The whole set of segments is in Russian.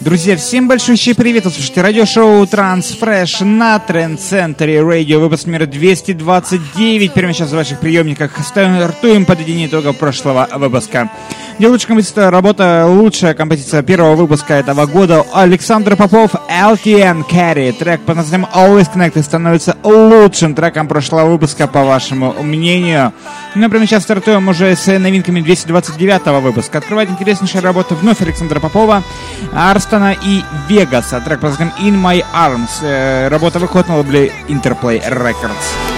Друзья, всем большущий привет! Вы слушаете радиошоу Transfresh на Тренд Центре Радио, выпуск номер 229. Прямо сейчас в ваших приемниках стартуем подведение итогов прошлого выпуска. Где лучшая композиция работа, лучшая композиция первого выпуска этого года Александр Попов, LTN Carry. Трек под названием Always Connected становится лучшим треком прошлого выпуска, по вашему мнению. Ну, прямо сейчас стартуем уже с новинками 229 выпуска. Открывает интереснейшая работа вновь Александра Попова, Арстона и Вегаса. Трек под названием In My Arms. Э, работа выходит на лейбле Interplay Records.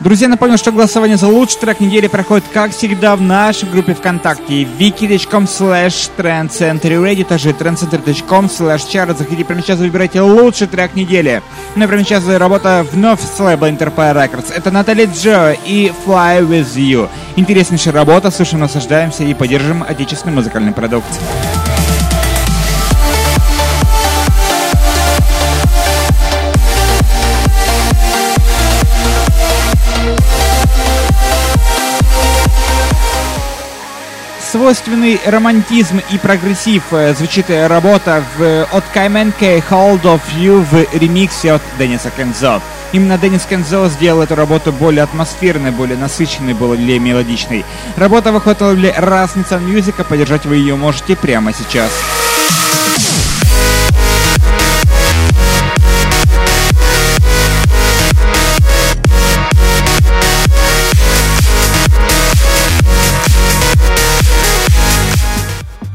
Друзья, напомню, что голосование за лучший трек недели проходит, как всегда, в нашей группе ВКонтакте wiki.com slash trendcenterradio, также trendcenter.com slash chart. Заходите прямо сейчас, выбирайте лучший трек недели. Ну и прямо сейчас работа вновь с лейбла Interpol Records. Это Натали Джо и Fly With You. Интереснейшая работа, слушаем, наслаждаемся и поддержим отечественный музыкальный продукт. Свойственный романтизм и прогрессив э, звучит работа в, от Кайменке Hold of You в ремиксе от Денниса Кензо. Именно Деннис Кензо сделал эту работу более атмосферной, более насыщенной, более мелодичной. Работа выходит в лейбле Разница Мьюзика, поддержать вы ее можете прямо сейчас.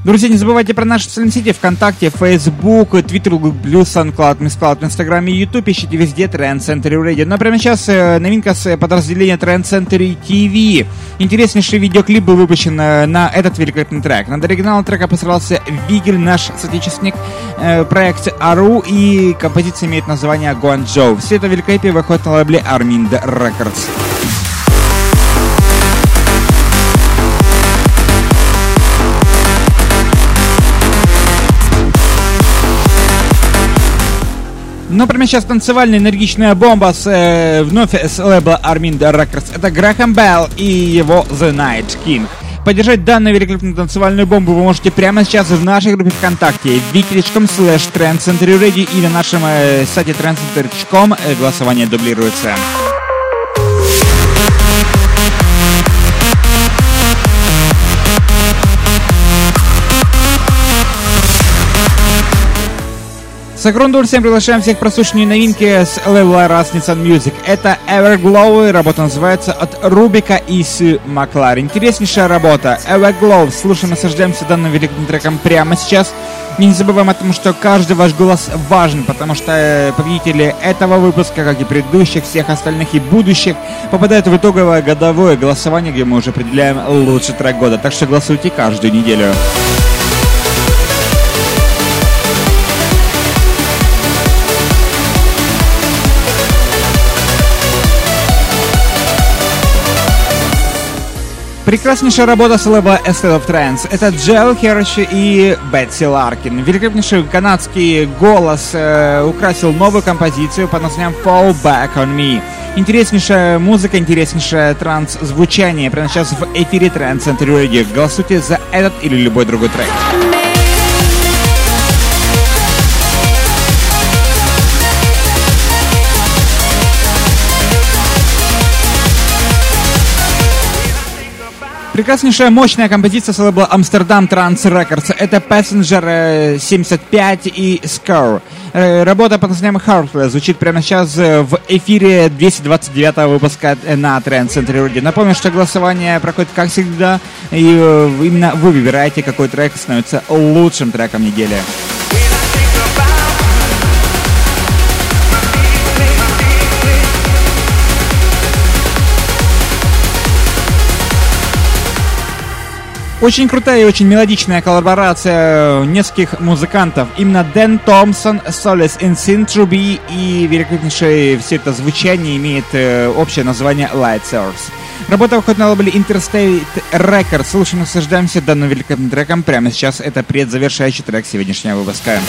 Друзья, не забывайте про наши социальные сети ВКонтакте, Facebook, Twitter, Google+, SoundCloud, MissCloud, Инстаграме и YouTube. Ищите везде Trend Center Radio. Но прямо сейчас э, новинка с э, подразделения Trend Center TV. Интереснейший видеоклип был выпущен э, на этот великолепный трек. Над оригиналом трека постарался Вигель, наш соотечественник, проект Ару, и композиция имеет название Гуанчжоу. Все это великолепие выходит на лейбле Armind Records. Ну, прямо сейчас танцевальная энергичная бомба с, э, вновь с лейбла Arminda Records. Это Грэхэм Белл и его The Night King. Поддержать данную великолепную танцевальную бомбу вы можете прямо сейчас в нашей группе ВКонтакте wiki.com slash trendcenterradio и на нашем э, сайте trendcenter.com э, голосование дублируется. С огромным удовольствием приглашаем всех к прослушиванию новинки с лейбла Rasmussen Music. Это Everglow, работа называется от Рубика и Сю Маклар. Интереснейшая работа. Everglow. Слушаем, наслаждаемся данным великим треком прямо сейчас. И не забываем о том, что каждый ваш голос важен, потому что э, победители этого выпуска, как и предыдущих, всех остальных и будущих, попадают в итоговое годовое голосование, где мы уже определяем лучший трек года. Так что голосуйте каждую неделю. Прекраснейшая работа с лейбла Estate of Trance. Это Джел Херш и Бетси Ларкин. Великолепнейший канадский голос э, украсил новую композицию под названием Fall Back on Me. Интереснейшая музыка, интереснейшее транс-звучание. Прямо сейчас в эфире Trance Center. Голосуйте за этот или любой другой трек. Прекраснейшая, мощная композиция с лейбла Amsterdam Trans Records. Это Passenger 75 и Scar. Э, работа под названием Heartless звучит прямо сейчас э, в эфире 229 выпуска на Trend Center Radio. Напомню, что голосование проходит как всегда, и э, именно вы выбираете, какой трек становится лучшим треком недели. Очень крутая и очень мелодичная коллаборация нескольких музыкантов. Именно Дэн Томпсон, Solace in Syntropy и великолепнейшее все это звучание имеет э, общее название Light Source. Работа выходит на лейбле Interstate Records. Слушаем, наслаждаемся данным великолепным треком. Прямо сейчас это предзавершающий трек сегодняшнего выпуска.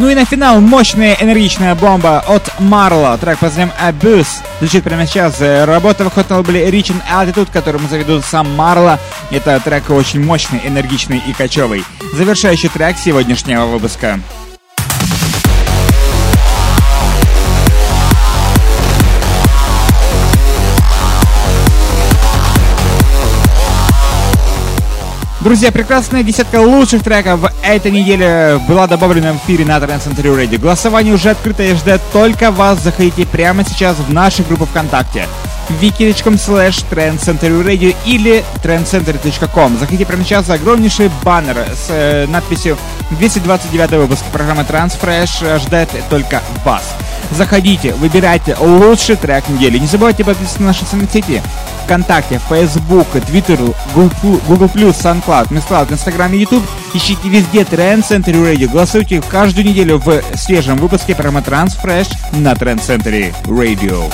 Ну и на финал мощная энергичная бомба от Марла. Трек под названием Abuse. Звучит прямо сейчас. Работа выходит на лейбле Reach and Altitude, которому заведут сам Марла. Это трек очень мощный, энергичный и кочевый. Завершающий трек сегодняшнего выпуска. Друзья, прекрасная десятка лучших треков этой неделе была добавлена в эфире на Trend Center Radio. Голосование уже открыто и ждет только вас. Заходите прямо сейчас в нашу группу ВКонтакте wiki.com slash trendcenterradio или trendcenter.com. Заходите прямо сейчас за огромнейший баннер с э, надписью 229 выпуск программы Transfresh ждет только вас. Заходите, выбирайте лучший трек недели. Не забывайте подписываться на наши соцсети ВКонтакте, Facebook, Twitter, Google, Google+, SoundCloud, MissCloud, Instagram и YouTube. Ищите везде Trend Center Radio. Голосуйте каждую неделю в свежем выпуске программы Transfresh на Trend Center Radio.